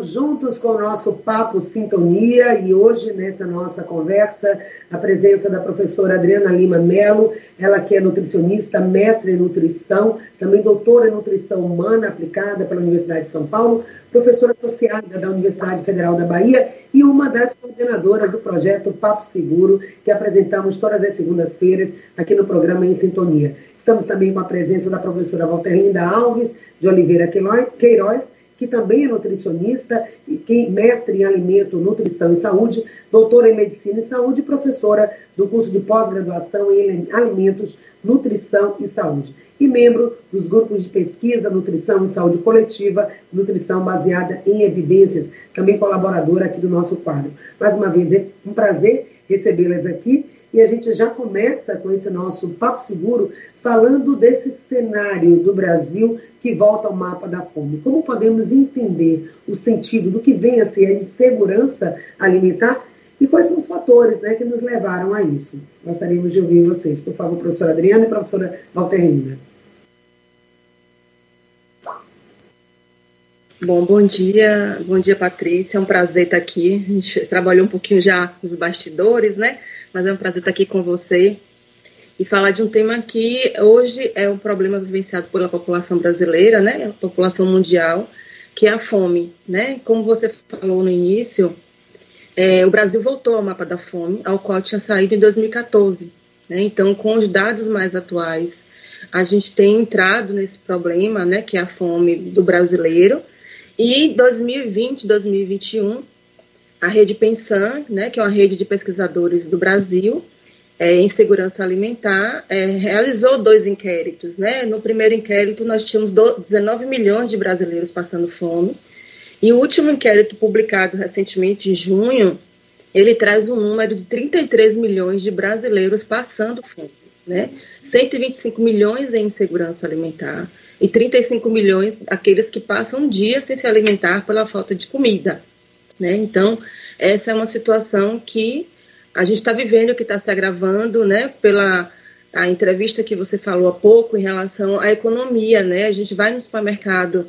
Juntos com o nosso Papo Sintonia e hoje, nessa nossa conversa, a presença da professora Adriana Lima Melo, ela que é nutricionista, mestre em nutrição, também doutora em nutrição humana aplicada pela Universidade de São Paulo, professora associada da Universidade Federal da Bahia e uma das coordenadoras do projeto Papo Seguro, que apresentamos todas as segundas-feiras aqui no programa Em Sintonia. Estamos também com a presença da professora Walterlinda Alves de Oliveira Queiroz, que também é nutricionista, e mestre em alimento, nutrição e saúde, doutora em medicina e saúde e professora do curso de pós-graduação em alimentos, nutrição e saúde. E membro dos grupos de pesquisa, nutrição e saúde coletiva, nutrição baseada em evidências, também colaboradora aqui do nosso quadro. Mais uma vez, é um prazer recebê-las aqui e a gente já começa com esse nosso Papo Seguro falando desse cenário do Brasil que volta ao mapa da fome. Como podemos entender o sentido do que vem a ser a insegurança alimentar e quais são os fatores né, que nos levaram a isso? Gostaríamos de ouvir vocês. Por favor, professora Adriana e professora Valterina. Bom, bom dia, bom dia, Patrícia. É um prazer estar aqui. A gente trabalhou um pouquinho já nos bastidores, né? Mas é um prazer estar aqui com você e falar de um tema que hoje é um problema vivenciado pela população brasileira, né? A população mundial, que é a fome, né? Como você falou no início, é, o Brasil voltou ao mapa da fome, ao qual tinha saído em 2014. Né? Então, com os dados mais atuais, a gente tem entrado nesse problema, né? Que é a fome do brasileiro e 2020, 2021, a rede Pensan, né, que é uma rede de pesquisadores do Brasil é, em segurança alimentar, é, realizou dois inquéritos. Né? No primeiro inquérito, nós tínhamos 19 milhões de brasileiros passando fome. E o último inquérito publicado recentemente, em junho, ele traz um número de 33 milhões de brasileiros passando fome. Né? 125 milhões em insegurança alimentar e 35 milhões aqueles que passam um dia sem se alimentar pela falta de comida. Né? Então, essa é uma situação que a gente está vivendo, que está se agravando, né, pela a entrevista que você falou há pouco em relação à economia, né? A gente vai no supermercado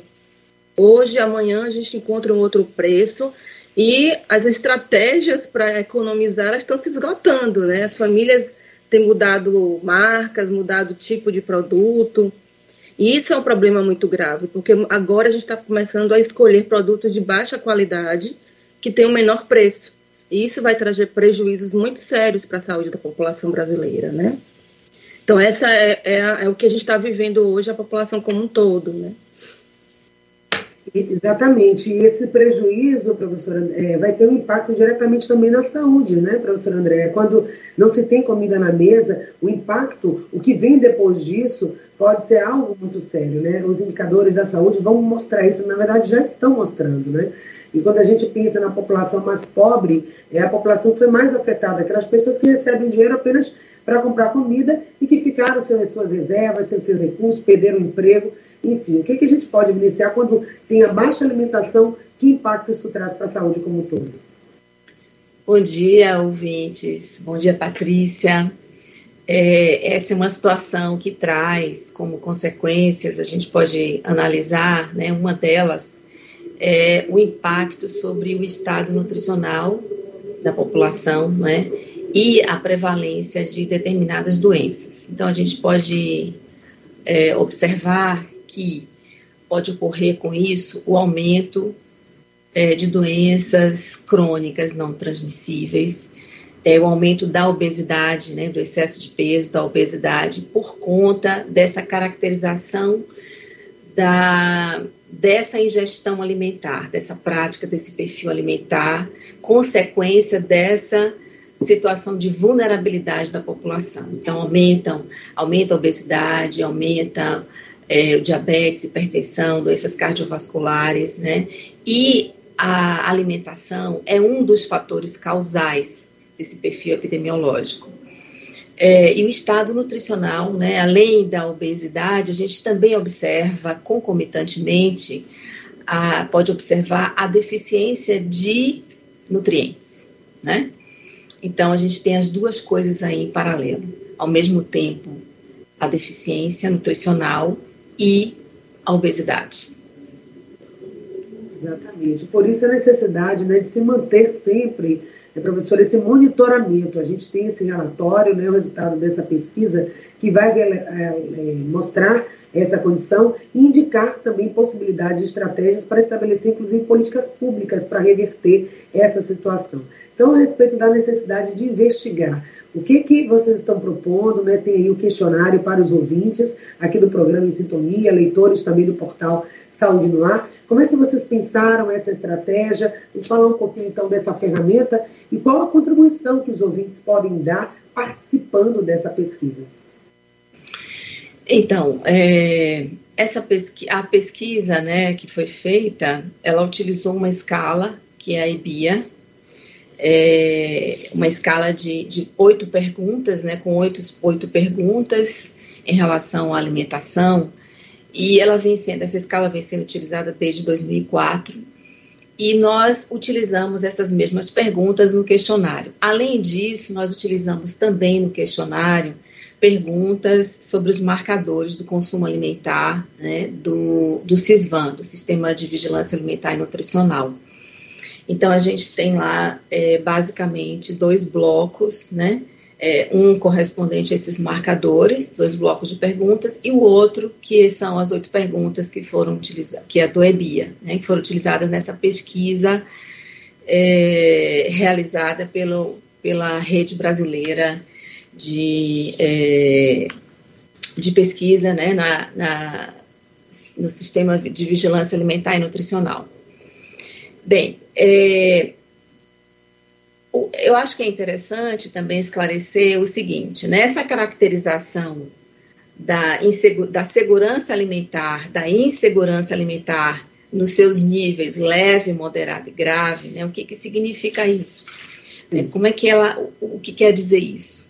hoje, amanhã a gente encontra um outro preço e as estratégias para economizar estão se esgotando, né? As famílias têm mudado marcas, mudado tipo de produto, e isso é um problema muito grave, porque agora a gente está começando a escolher produtos de baixa qualidade que têm um menor preço. E isso vai trazer prejuízos muito sérios para a saúde da população brasileira, né? Então, essa é, é, é o que a gente está vivendo hoje, a população como um todo, né? Exatamente. E esse prejuízo, professora, é, vai ter um impacto diretamente também na saúde, né, professora André? Quando não se tem comida na mesa, o impacto, o que vem depois disso, pode ser algo muito sério, né? Os indicadores da saúde vão mostrar isso, na verdade já estão mostrando, né? E quando a gente pensa na população mais pobre, é a população que foi mais afetada, aquelas pessoas que recebem dinheiro apenas para comprar comida e que ficaram sem as suas reservas, sem seus recursos, perderam o emprego, enfim. O que, que a gente pode evidenciar quando tem a baixa alimentação, que impacto isso traz para a saúde como um todo? Bom dia, ouvintes. Bom dia, Patrícia. É, essa é uma situação que traz como consequências, a gente pode analisar, né, uma delas é o impacto sobre o estado nutricional da população, né, e a prevalência de determinadas doenças. Então, a gente pode é, observar que pode ocorrer com isso o aumento é, de doenças crônicas não transmissíveis, é, o aumento da obesidade, né, do excesso de peso, da obesidade, por conta dessa caracterização da, dessa ingestão alimentar, dessa prática, desse perfil alimentar, consequência dessa situação de vulnerabilidade da população. Então, aumentam, aumenta a obesidade, aumenta é, o diabetes, hipertensão, doenças cardiovasculares, né? E a alimentação é um dos fatores causais desse perfil epidemiológico. É, e o estado nutricional, né, além da obesidade, a gente também observa concomitantemente, a, pode observar a deficiência de nutrientes, né? Então a gente tem as duas coisas aí em paralelo, ao mesmo tempo a deficiência nutricional e a obesidade. Exatamente. Por isso a necessidade né, de se manter sempre, né, professor, esse monitoramento. A gente tem esse relatório, né, o resultado dessa pesquisa, que vai é, é, mostrar essa condição e indicar também possibilidades de estratégias para estabelecer, inclusive, políticas públicas para reverter essa situação. Então, a respeito da necessidade de investigar, o que, que vocês estão propondo, né? tem aí o questionário para os ouvintes aqui do programa Em Sintonia, leitores também do portal Saúde no Ar. Como é que vocês pensaram essa estratégia? Vamos falar um pouquinho, então, dessa ferramenta e qual a contribuição que os ouvintes podem dar participando dessa pesquisa. Então, é, essa pesqui a pesquisa né, que foi feita, ela utilizou uma escala, que é a IBIA, é, uma escala de, de oito perguntas, né, com oito, oito perguntas em relação à alimentação, e ela vem sendo, essa escala vem sendo utilizada desde 2004, e nós utilizamos essas mesmas perguntas no questionário. Além disso, nós utilizamos também no questionário perguntas sobre os marcadores do consumo alimentar né, do, do CISVAN, do Sistema de Vigilância Alimentar e Nutricional. Então, a gente tem lá, é, basicamente, dois blocos, né? É, um correspondente a esses marcadores, dois blocos de perguntas, e o outro que são as oito perguntas que foram utilizadas, que é do EBIA, né, que foram utilizadas nessa pesquisa é, realizada pelo, pela Rede Brasileira de, é, de pesquisa né, na, na, no sistema de vigilância alimentar e nutricional. Bem, é, eu acho que é interessante também esclarecer o seguinte, nessa né, caracterização da, da segurança alimentar, da insegurança alimentar nos seus níveis leve, moderado e grave, né, o que, que significa isso? Como é que ela, o, o que quer dizer isso?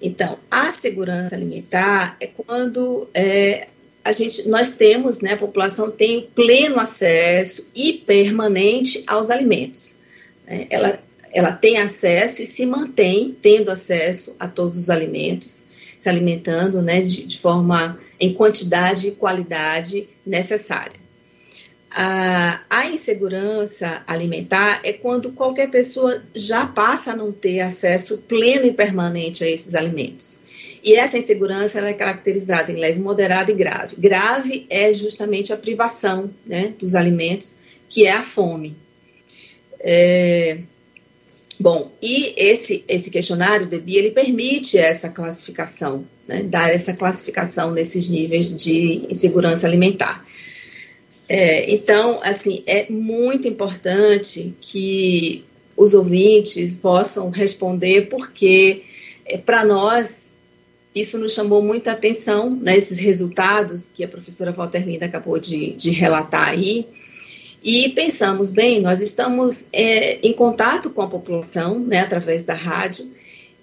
Então, a segurança alimentar é quando é, a gente, nós temos, né, a população tem pleno acesso e permanente aos alimentos. Né? Ela, ela tem acesso e se mantém tendo acesso a todos os alimentos, se alimentando né, de, de forma em quantidade e qualidade necessária. A, a, insegurança alimentar é quando qualquer pessoa já passa a não ter acesso pleno e permanente a esses alimentos. E essa insegurança é caracterizada em leve, moderada e grave. Grave é justamente a privação né, dos alimentos, que é a fome. É, bom, e esse, esse questionário de BIA, ele permite essa classificação, né, dar essa classificação nesses níveis de insegurança alimentar. É, então, assim, é muito importante que os ouvintes possam responder, porque é, para nós isso nos chamou muita atenção, né, esses resultados que a professora Walter acabou de, de relatar aí, e pensamos, bem, nós estamos é, em contato com a população, né, através da rádio,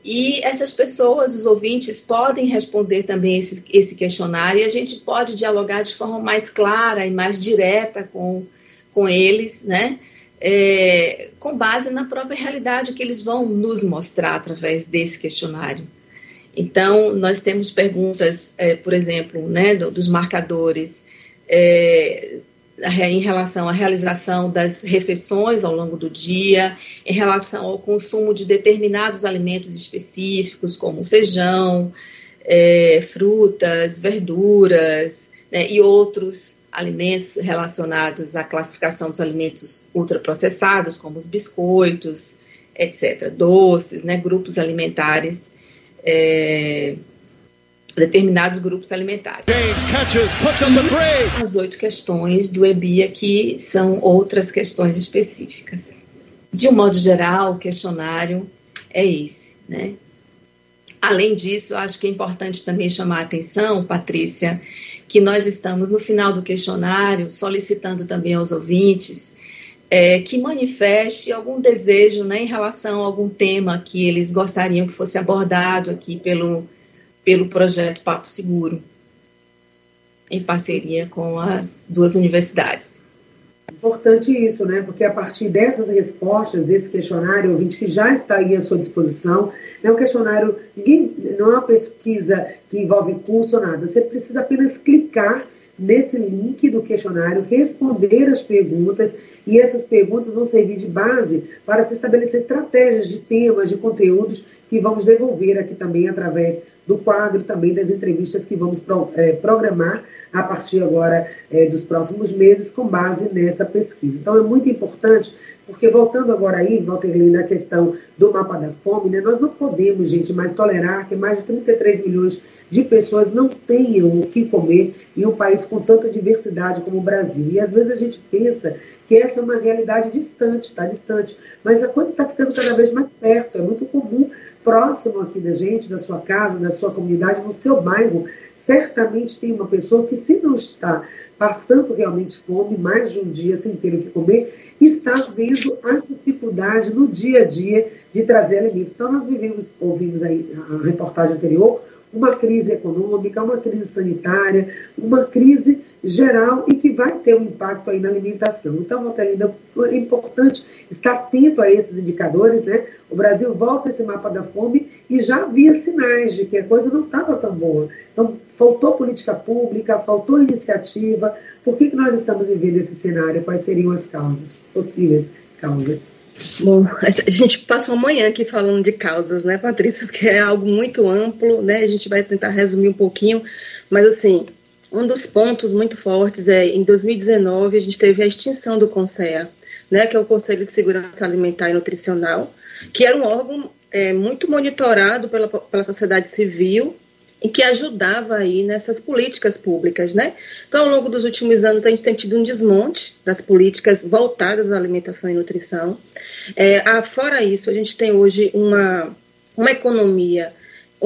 e essas pessoas, os ouvintes, podem responder também esse, esse questionário e a gente pode dialogar de forma mais clara e mais direta com, com eles, né? É, com base na própria realidade que eles vão nos mostrar através desse questionário. Então, nós temos perguntas, é, por exemplo, né, do, dos marcadores, é, em relação à realização das refeições ao longo do dia, em relação ao consumo de determinados alimentos específicos, como feijão, é, frutas, verduras né, e outros alimentos relacionados à classificação dos alimentos ultraprocessados, como os biscoitos, etc., doces, né, grupos alimentares. É, determinados grupos alimentares. As oito questões do EBI aqui são outras questões específicas. De um modo geral, o questionário é esse, né? Além disso, acho que é importante também chamar a atenção, Patrícia, que nós estamos no final do questionário solicitando também aos ouvintes é, que manifeste algum desejo né, em relação a algum tema que eles gostariam que fosse abordado aqui pelo pelo projeto Papo Seguro, em parceria com as duas universidades. Importante isso, né? Porque a partir dessas respostas, desse questionário, ouvinte que já está aí à sua disposição, é um questionário, ninguém, não é uma pesquisa que envolve curso ou nada, você precisa apenas clicar nesse link do questionário, responder as perguntas, e essas perguntas vão servir de base para se estabelecer estratégias de temas, de conteúdos que vamos devolver aqui também através do quadro também das entrevistas que vamos pro, é, programar a partir agora é, dos próximos meses com base nessa pesquisa. Então é muito importante, porque voltando agora aí, Valterine, na questão do mapa da fome, né, nós não podemos, gente, mais tolerar que mais de 33 milhões de pessoas não tenham o que comer em um país com tanta diversidade como o Brasil. E às vezes a gente pensa que essa é uma realidade distante, está distante, mas a coisa está ficando cada vez mais perto. É muito comum próximo aqui da gente, da sua casa, da sua comunidade, no seu bairro, certamente tem uma pessoa que, se não está passando realmente fome, mais de um dia sem ter o que comer, está vendo a dificuldade no dia a dia de trazer alimento. Então, nós vivemos, ouvimos aí a reportagem anterior, uma crise econômica, uma crise sanitária, uma crise geral e que vai ter um impacto aí na alimentação. Então, Valterina, é importante estar atento a esses indicadores, né? O Brasil volta esse mapa da fome e já havia sinais de que a coisa não estava tão boa. Então, faltou política pública, faltou iniciativa. Por que, que nós estamos vivendo esse cenário? Quais seriam as causas, possíveis causas? Bom, a gente passou amanhã aqui falando de causas, né, Patrícia? Porque é algo muito amplo, né? A gente vai tentar resumir um pouquinho, mas assim, um dos pontos muito fortes é em 2019 a gente teve a extinção do CONSEA, né, que é o Conselho de Segurança Alimentar e Nutricional, que era um órgão é, muito monitorado pela, pela sociedade civil e que ajudava aí nessas políticas públicas, né? Então, ao longo dos últimos anos, a gente tem tido um desmonte das políticas voltadas à alimentação e nutrição. É, fora isso, a gente tem hoje uma, uma economia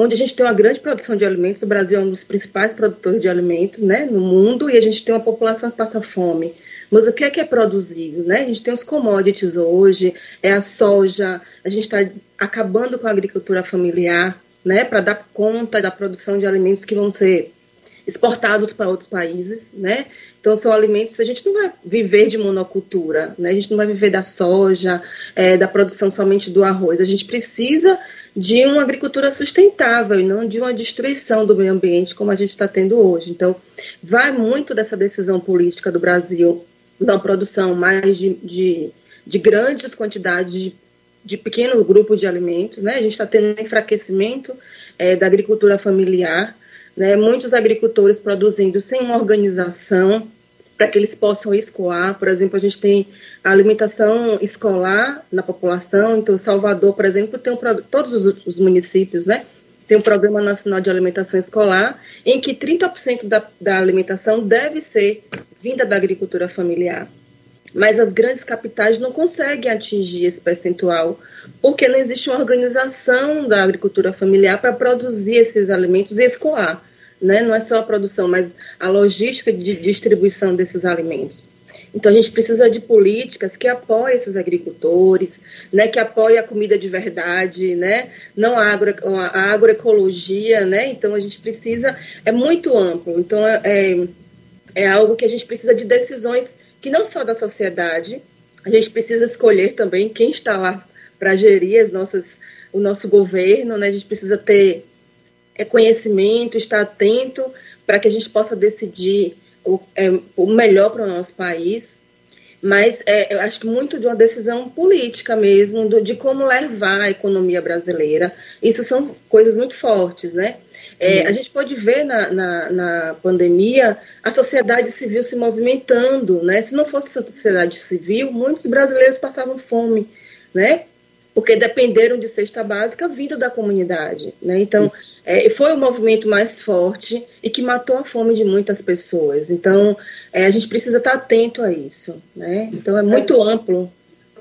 onde a gente tem uma grande produção de alimentos. O Brasil é um dos principais produtores de alimentos, né, no mundo, e a gente tem uma população que passa fome. Mas o que é que é produzido? Né? A gente tem os commodities hoje, é a soja, a gente está acabando com a agricultura familiar, né, para dar conta da produção de alimentos que vão ser exportados para outros países, né? Então são alimentos a gente não vai viver de monocultura, né? A gente não vai viver da soja, é, da produção somente do arroz. A gente precisa de uma agricultura sustentável e não de uma destruição do meio ambiente como a gente está tendo hoje. Então vai muito dessa decisão política do Brasil na produção mais de, de, de grandes quantidades de de pequenos grupos de alimentos, né? A gente está tendo um enfraquecimento é, da agricultura familiar, né? Muitos agricultores produzindo sem uma organização para que eles possam escoar. Por exemplo, a gente tem a alimentação escolar na população. Então, Salvador, por exemplo, tem um, todos os, os municípios, né? Tem um Programa Nacional de Alimentação Escolar, em que 30% da, da alimentação deve ser vinda da agricultura familiar mas as grandes capitais não conseguem atingir esse percentual, porque não existe uma organização da agricultura familiar para produzir esses alimentos e escoar. Né? Não é só a produção, mas a logística de distribuição desses alimentos. Então a gente precisa de políticas que apoiem esses agricultores, né, que apoiem a comida de verdade, né, não a, agro, a agroecologia, né. Então a gente precisa é muito amplo. Então é, é, é algo que a gente precisa de decisões que não só da sociedade, a gente precisa escolher também quem está lá para gerir as nossas, o nosso governo, né? A gente precisa ter é, conhecimento, estar atento para que a gente possa decidir o, é, o melhor para o nosso país mas é, eu acho que muito de uma decisão política mesmo, do, de como levar a economia brasileira. Isso são coisas muito fortes, né? É, uhum. A gente pode ver na, na, na, pandemia a sociedade civil se movimentando, né? Se não fosse a sociedade civil, muitos brasileiros passavam fome, né? Porque dependeram de cesta básica vindo da comunidade. Né? Então, é, foi o movimento mais forte e que matou a fome de muitas pessoas. Então, é, a gente precisa estar atento a isso. Né? Então, é muito amplo.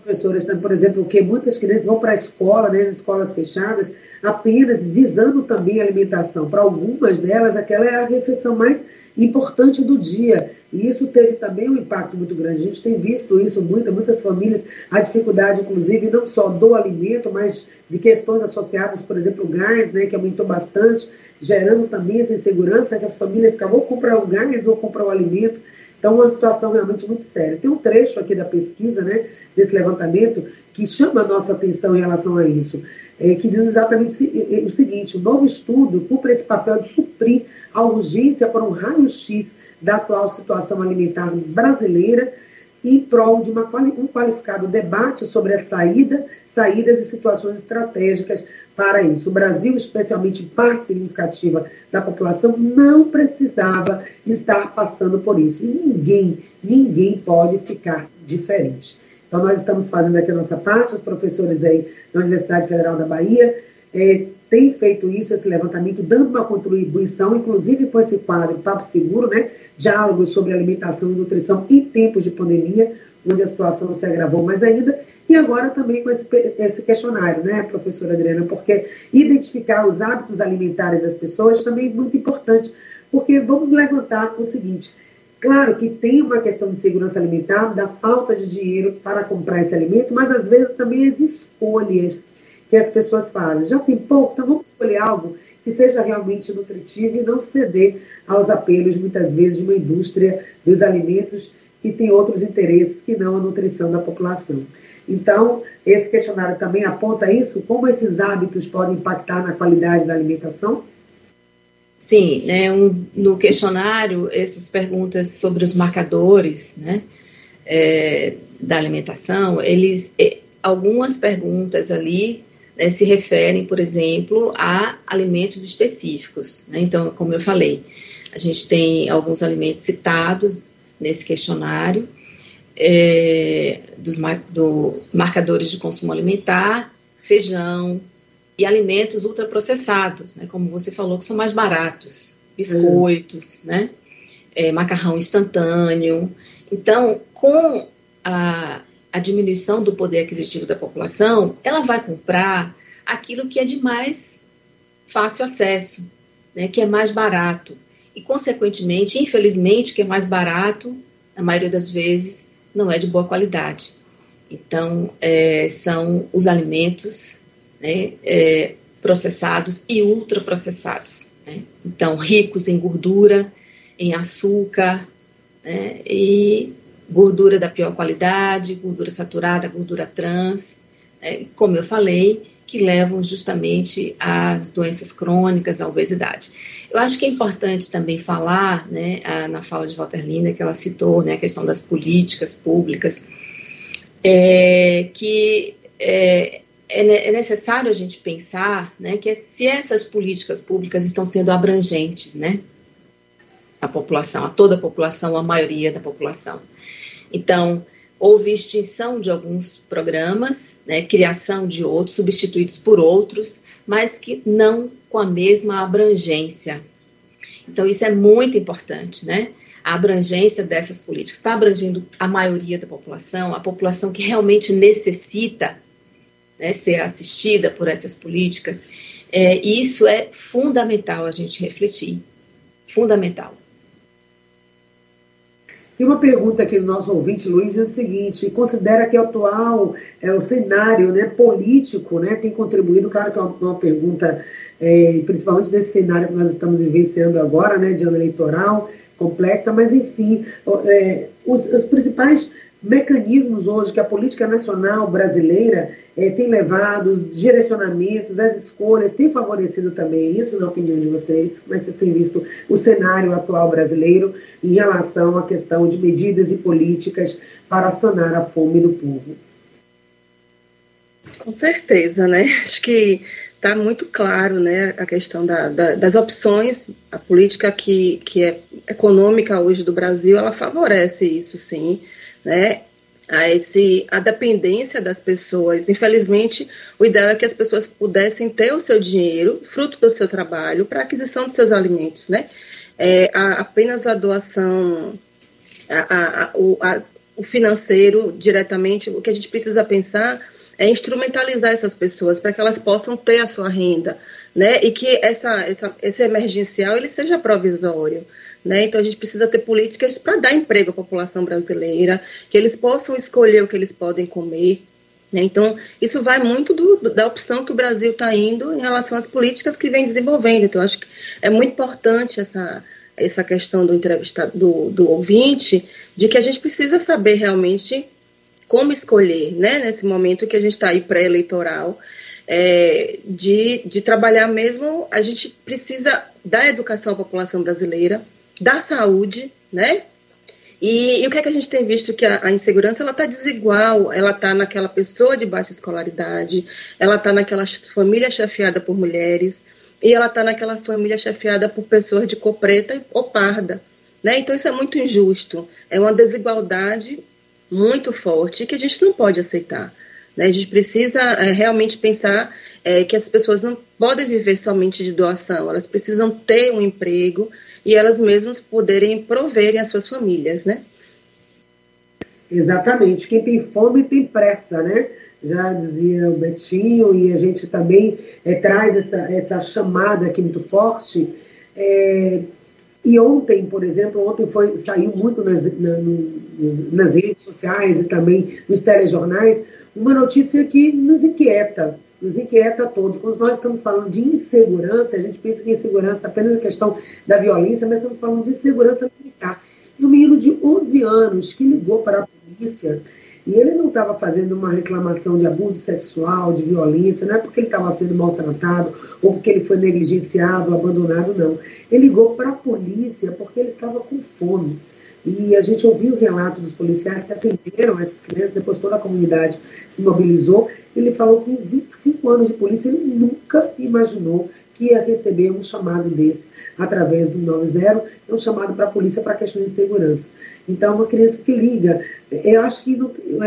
Professores, né, por exemplo, que muitas crianças vão para a escola, né, escolas fechadas, apenas visando também a alimentação. Para algumas delas, aquela é a refeição mais importante do dia. E isso teve também um impacto muito grande. A gente tem visto isso muito, muitas famílias, a dificuldade, inclusive, não só do alimento, mas de questões associadas, por exemplo, o gás, né, que aumentou bastante, gerando também essa insegurança, que a família ficava ou comprar o gás ou comprar o alimento. Então, uma situação realmente muito séria. Tem um trecho aqui da pesquisa, né, desse levantamento, que chama a nossa atenção em relação a isso, é, que diz exatamente o seguinte: o novo estudo cumpre esse papel de suprir a urgência por um raio-x da atual situação alimentar brasileira em prol de uma, um qualificado debate sobre a saída, saídas e situações estratégicas para isso. O Brasil, especialmente parte significativa da população, não precisava estar passando por isso. E ninguém, ninguém pode ficar diferente. Então, nós estamos fazendo aqui a nossa parte, os professores aí da Universidade Federal da Bahia é, têm feito isso, esse levantamento, dando uma contribuição, inclusive com esse quadro Papo Seguro, né? Diálogos sobre alimentação e nutrição em tempos de pandemia, onde a situação se agravou mais ainda, e agora também com esse, esse questionário, né, professora Adriana, porque identificar os hábitos alimentares das pessoas também é muito importante, porque vamos levantar o seguinte, Claro que tem uma questão de segurança alimentar, da falta de dinheiro para comprar esse alimento, mas às vezes também as escolhas que as pessoas fazem. Já tem pouco, então vamos escolher algo que seja realmente nutritivo e não ceder aos apelos, muitas vezes, de uma indústria dos alimentos que tem outros interesses que não a nutrição da população. Então, esse questionário também aponta isso, como esses hábitos podem impactar na qualidade da alimentação? Sim, né, um, no questionário, essas perguntas sobre os marcadores né, é, da alimentação, eles, é, algumas perguntas ali né, se referem, por exemplo, a alimentos específicos. Né? Então, como eu falei, a gente tem alguns alimentos citados nesse questionário, é, dos do marcadores de consumo alimentar, feijão e alimentos ultraprocessados, né, como você falou, que são mais baratos, biscoitos, hum. né, é, macarrão instantâneo. Então, com a, a diminuição do poder aquisitivo da população, ela vai comprar aquilo que é de mais fácil acesso, né, que é mais barato. E, consequentemente, infelizmente, que é mais barato, na maioria das vezes, não é de boa qualidade. Então, é, são os alimentos né, é, processados e ultraprocessados. Né? Então, ricos em gordura, em açúcar né, e gordura da pior qualidade, gordura saturada, gordura trans, né, como eu falei, que levam justamente às doenças crônicas, à obesidade. Eu acho que é importante também falar, né, a, na fala de Walter Linda, que ela citou né, a questão das políticas públicas, é, que é, é, é necessário a gente pensar né, que se essas políticas públicas estão sendo abrangentes, né, a população, a toda a população, a maioria da população. Então, houve extinção de alguns programas, né, criação de outros, substituídos por outros, mas que não com a mesma abrangência. Então, isso é muito importante, né? A abrangência dessas políticas está abrangendo a maioria da população, a população que realmente necessita né, ser assistida por essas políticas. É, isso é fundamental a gente refletir. Fundamental. E uma pergunta aqui do nosso ouvinte, Luiz, é o seguinte: considera que o atual é, o cenário né, político né, tem contribuído, claro que é uma, uma pergunta, é, principalmente nesse cenário que nós estamos vivenciando agora, né, de ano eleitoral, complexa, mas enfim, é, os, os principais mecanismos hoje que a política nacional brasileira é, tem levado, os direcionamentos, as escolhas, tem favorecido também isso, na opinião de vocês? Como é que vocês têm visto o cenário atual brasileiro em relação à questão de medidas e políticas para sanar a fome do povo? Com certeza, né? Acho que está muito claro né, a questão da, da, das opções, a política que, que é econômica hoje do Brasil, ela favorece isso, sim né? A, esse, a dependência das pessoas. Infelizmente, o ideal é que as pessoas pudessem ter o seu dinheiro, fruto do seu trabalho, para aquisição dos seus alimentos, né? É, a, apenas a doação, a, a, o, o financeiro diretamente, o que a gente precisa pensar é instrumentalizar essas pessoas para que elas possam ter a sua renda, né? E que essa, essa, esse emergencial ele seja provisório. Né? Então, a gente precisa ter políticas para dar emprego à população brasileira, que eles possam escolher o que eles podem comer. Né? Então, isso vai muito do, da opção que o Brasil está indo em relação às políticas que vem desenvolvendo. Então, acho que é muito importante essa, essa questão do entrevistado, do, do ouvinte, de que a gente precisa saber realmente como escolher, né, nesse momento que a gente está aí pré-eleitoral, é, de, de trabalhar mesmo, a gente precisa da educação à população brasileira, da saúde, né? E, e, o que é que a gente tem visto que a, a insegurança ela está desigual, ela está naquela pessoa de baixa escolaridade, ela está naquela família chefiada por mulheres e ela está naquela família chefiada por pessoas de cor preta ou parda, né? Então isso é muito injusto, é uma desigualdade muito forte que a gente não pode aceitar. Né? A gente precisa é, realmente pensar é, que as pessoas não podem viver somente de doação, elas precisam ter um emprego e elas mesmas poderem proverem as suas famílias, né? Exatamente. Quem tem fome tem pressa, né? Já dizia o Betinho, e a gente também é, traz essa, essa chamada aqui muito forte. É, e ontem, por exemplo, ontem foi, saiu muito nas, na, nas redes sociais e também nos telejornais uma notícia que nos inquieta, nos inquieta a todos. Quando nós estamos falando de insegurança, a gente pensa que insegurança é apenas a questão da violência, mas estamos falando de insegurança militar. E um menino de 11 anos que ligou para a polícia e ele não estava fazendo uma reclamação de abuso sexual, de violência, não é porque ele estava sendo maltratado ou porque ele foi negligenciado, abandonado, não. Ele ligou para a polícia porque ele estava com fome. E a gente ouviu o relato dos policiais que atenderam essas crianças, depois toda a comunidade se mobilizou. Ele falou que em 25 anos de polícia ele nunca imaginou que ia receber um chamado desse através do 90, é um chamado para a polícia para questões de segurança. Então, uma criança que liga, eu acho que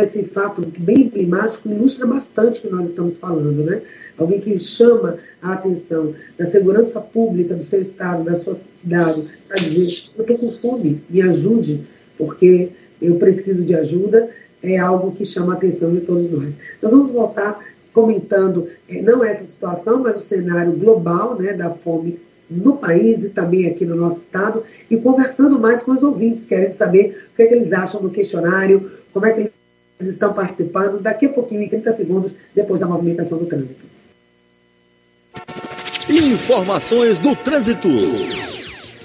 esse fato bem emblemático ilustra bastante o que nós estamos falando, né? Alguém que chama a atenção da segurança pública do seu estado, da sua cidade, para dizer: eu estou com fome, me ajude, porque eu preciso de ajuda, é algo que chama a atenção de todos nós. Nós vamos voltar comentando eh, não essa situação, mas o cenário global né, da fome no país e também aqui no nosso estado, e conversando mais com os ouvintes, querendo saber o que, é que eles acham do questionário, como é que eles estão participando, daqui a pouquinho, em 30 segundos, depois da movimentação do trânsito. Informações do trânsito.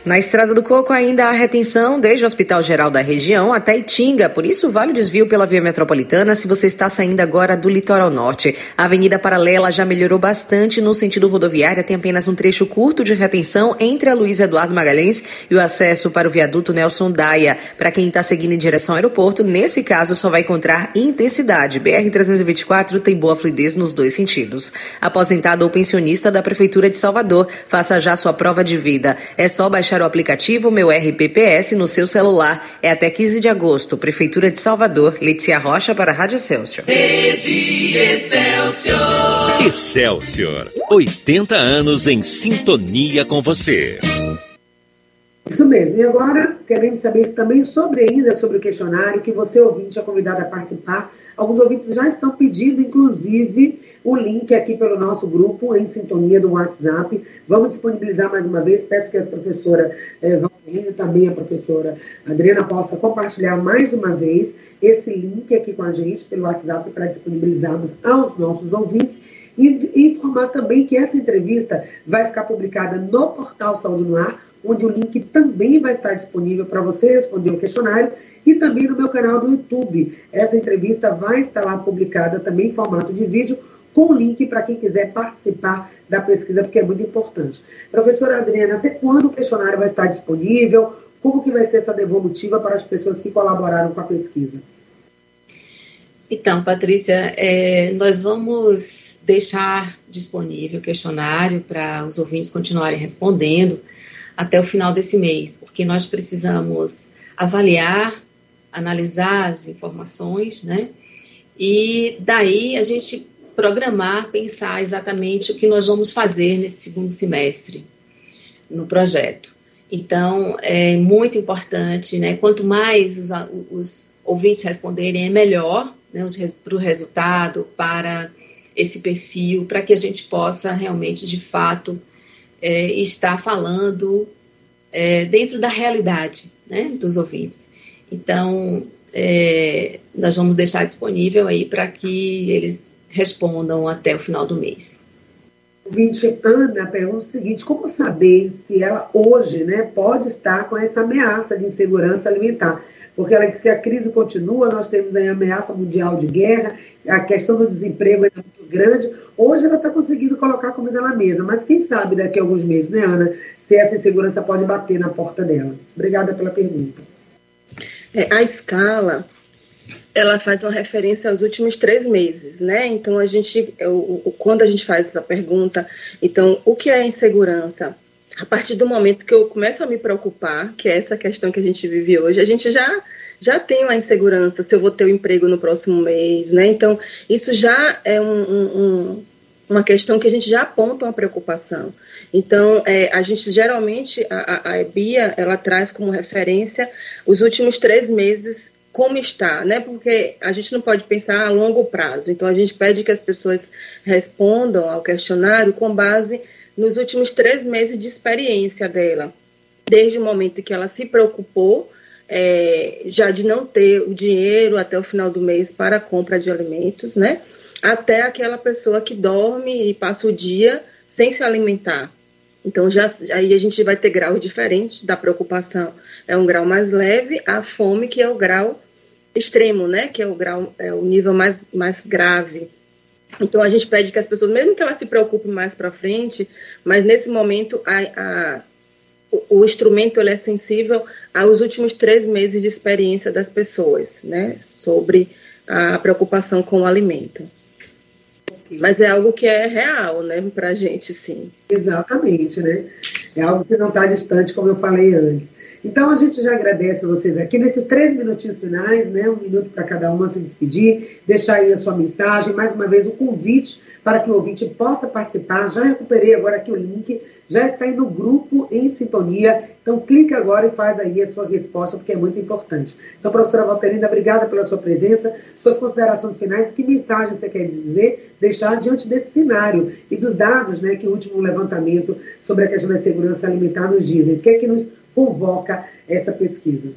Na Estrada do Coco ainda há retenção desde o Hospital Geral da região até Itinga, por isso vale o desvio pela via metropolitana se você está saindo agora do litoral norte. A Avenida Paralela já melhorou bastante no sentido rodoviário, tem apenas um trecho curto de retenção entre a Luiz Eduardo Magalhães e o acesso para o viaduto Nelson Daia. Para quem está seguindo em direção ao aeroporto, nesse caso só vai encontrar intensidade. BR-324 tem boa fluidez nos dois sentidos. Aposentado ou pensionista da Prefeitura de Salvador, faça já sua prova de vida. É só baixar baixar o aplicativo Meu RPPS no seu celular. É até 15 de agosto. Prefeitura de Salvador. Letícia Rocha para a Rádio Excelsior. Rede Excelsior. Excelsior. 80 anos em sintonia com você. Isso mesmo. E agora queremos saber também sobre ainda sobre o questionário que você ouvinte é convidado a participar. Alguns ouvintes já estão pedindo, inclusive, o link aqui pelo nosso grupo em sintonia do WhatsApp. Vamos disponibilizar mais uma vez. Peço que a professora eh, e também a professora Adriana possa compartilhar mais uma vez esse link aqui com a gente pelo WhatsApp para disponibilizarmos aos nossos ouvintes e informar também que essa entrevista vai ficar publicada no portal Saúde no Ar onde o link também vai estar disponível para você responder o questionário e também no meu canal do YouTube. Essa entrevista vai estar lá publicada também em formato de vídeo, com o link para quem quiser participar da pesquisa, porque é muito importante. Professora Adriana, até quando o questionário vai estar disponível? Como que vai ser essa devolutiva para as pessoas que colaboraram com a pesquisa? Então, Patrícia, é, nós vamos deixar disponível o questionário para os ouvintes continuarem respondendo até o final desse mês, porque nós precisamos avaliar, analisar as informações, né? E daí a gente programar, pensar exatamente o que nós vamos fazer nesse segundo semestre no projeto. Então, é muito importante, né? Quanto mais os, os ouvintes responderem, é melhor né, para o resultado, para esse perfil, para que a gente possa realmente, de fato, é, estar falando é, dentro da realidade né, dos ouvintes. Então, é, nós vamos deixar disponível aí para que eles respondam até o final do mês. O Vinte Ana pergunta o seguinte: como saber se ela hoje né, pode estar com essa ameaça de insegurança alimentar? Porque ela diz que a crise continua, nós temos aí a ameaça mundial de guerra, a questão do desemprego é muito grande. Hoje ela está conseguindo colocar comida na mesa, mas quem sabe daqui a alguns meses, né, Ana, se essa insegurança pode bater na porta dela. Obrigada pela pergunta. É, a escala ela faz uma referência aos últimos três meses, né? Então a gente, eu, quando a gente faz essa pergunta, então o que é insegurança? A partir do momento que eu começo a me preocupar, que é essa questão que a gente vive hoje, a gente já já tem uma insegurança se eu vou ter o um emprego no próximo mês, né? Então isso já é um, um, uma questão que a gente já aponta uma preocupação. Então, é, a gente geralmente, a, a, a ela traz como referência os últimos três meses como está, né? Porque a gente não pode pensar a longo prazo. Então a gente pede que as pessoas respondam ao questionário com base nos últimos três meses de experiência dela, desde o momento que ela se preocupou é, já de não ter o dinheiro até o final do mês para a compra de alimentos, né? Até aquela pessoa que dorme e passa o dia sem se alimentar. Então, já, aí a gente vai ter graus diferentes da preocupação. É um grau mais leve, a fome, que é o grau extremo, né? Que é o grau, é o nível mais, mais grave. Então a gente pede que as pessoas, mesmo que elas se preocupem mais para frente, mas nesse momento a, a, o, o, instrumento ele é sensível aos últimos três meses de experiência das pessoas, né? Sobre a preocupação com o alimento. Mas é algo que é real, né, para a gente, sim. Exatamente, né? É algo que não está distante, como eu falei antes. Então a gente já agradece vocês aqui nesses três minutinhos finais, né? Um minuto para cada uma se despedir, deixar aí a sua mensagem, mais uma vez o convite para que o ouvinte possa participar. Já recuperei agora aqui o link, já está aí no grupo em sintonia. Então clique agora e faz aí a sua resposta, porque é muito importante. Então, professora Valterina, obrigada pela sua presença, suas considerações finais, que mensagem você quer dizer, deixar diante desse cenário e dos dados, né, que o último levantamento sobre a questão da segurança alimentar nos dizem. O que é que nos convoca essa pesquisa.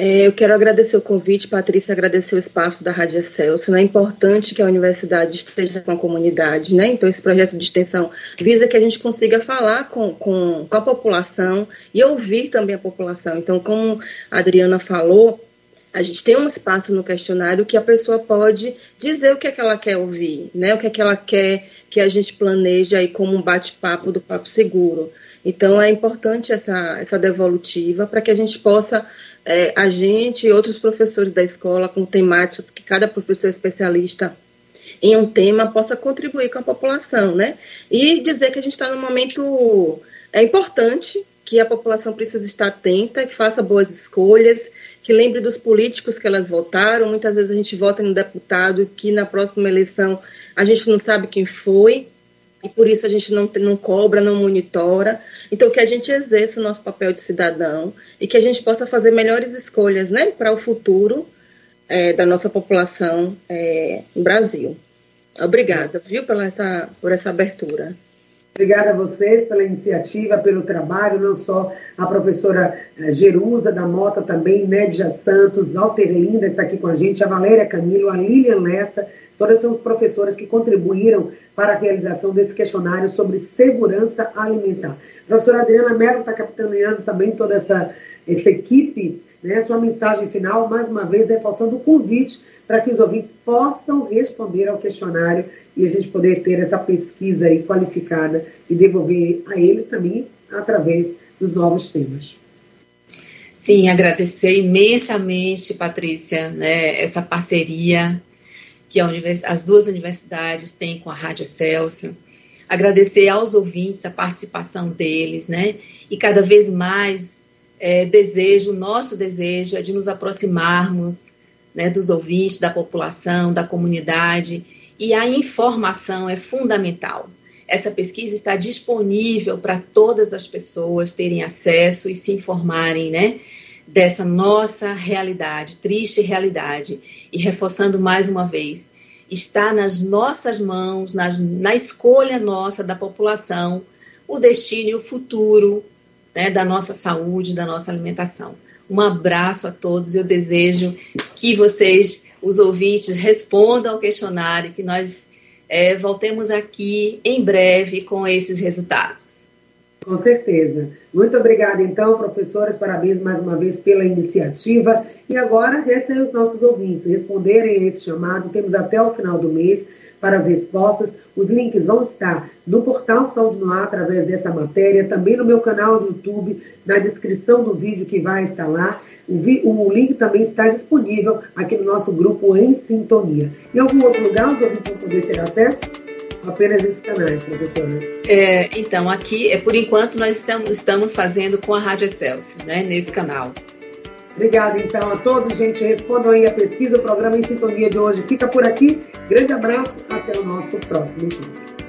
É, eu quero agradecer o convite, Patrícia, agradecer o espaço da Rádio Excelsior. É importante que a universidade esteja com a comunidade, né? Então, esse projeto de extensão visa que a gente consiga falar com, com, com a população e ouvir também a população. Então, como a Adriana falou, a gente tem um espaço no questionário que a pessoa pode dizer o que é que ela quer ouvir, né? O que é que ela quer que a gente planeja aí como um bate-papo do Papo Seguro. Então, é importante essa, essa devolutiva para que a gente possa, é, a gente e outros professores da escola, com temática, porque cada professor é especialista em um tema, possa contribuir com a população, né? E dizer que a gente está num momento é importante, que a população precisa estar atenta, que faça boas escolhas, que lembre dos políticos que elas votaram. Muitas vezes a gente vota em um deputado que na próxima eleição a gente não sabe quem foi, e por isso a gente não, não cobra, não monitora. Então, que a gente exerça o nosso papel de cidadão e que a gente possa fazer melhores escolhas né, para o futuro é, da nossa população é, no Brasil. Obrigada, viu, pela essa, por essa abertura. Obrigada a vocês pela iniciativa, pelo trabalho, não só a professora eh, Jerusa da Mota, também Nédia Santos, Walter Linda, que está aqui com a gente, a Valéria Camilo, a Lilian Lessa, todas são professoras que contribuíram para a realização desse questionário sobre segurança alimentar. Professora Adriana Mello está capitaneando também toda essa, essa equipe, né? Sua mensagem final, mais uma vez, reforçando o convite para que os ouvintes possam responder ao questionário e a gente poder ter essa pesquisa aí qualificada e devolver a eles também através dos novos temas. Sim, agradecer imensamente, Patrícia, né, essa parceria que as duas universidades têm com a Rádio Celso. Agradecer aos ouvintes a participação deles, né? E cada vez mais é, desejo, nosso desejo é de nos aproximarmos né, dos ouvintes, da população, da comunidade, e a informação é fundamental. Essa pesquisa está disponível para todas as pessoas terem acesso e se informarem, né, dessa nossa realidade, triste realidade. E reforçando mais uma vez, está nas nossas mãos, nas, na escolha nossa da população, o destino e o futuro né, da nossa saúde, da nossa alimentação. Um abraço a todos. Eu desejo que vocês, os ouvintes, respondam ao questionário, que nós é, voltemos aqui em breve com esses resultados. Com certeza. Muito obrigada, então, professoras. Parabéns mais uma vez pela iniciativa. E agora, restem os nossos ouvintes responderem a esse chamado. Temos até o final do mês para as respostas. Os links vão estar no portal Saúde no Ar, através dessa matéria, também no meu canal do YouTube, na descrição do vídeo que vai estar lá. O link também está disponível aqui no nosso grupo Em Sintonia. Em algum outro lugar os ouvintes vão poder ter acesso? Apenas esses canais, professora. É, então, aqui, é por enquanto, nós estamos, estamos fazendo com a Rádio Excelsior, né, nesse canal. Obrigada, então, a todos, gente. Respondam aí a pesquisa, o programa Em Sintonia de hoje fica por aqui. Grande abraço, até o nosso próximo encontro.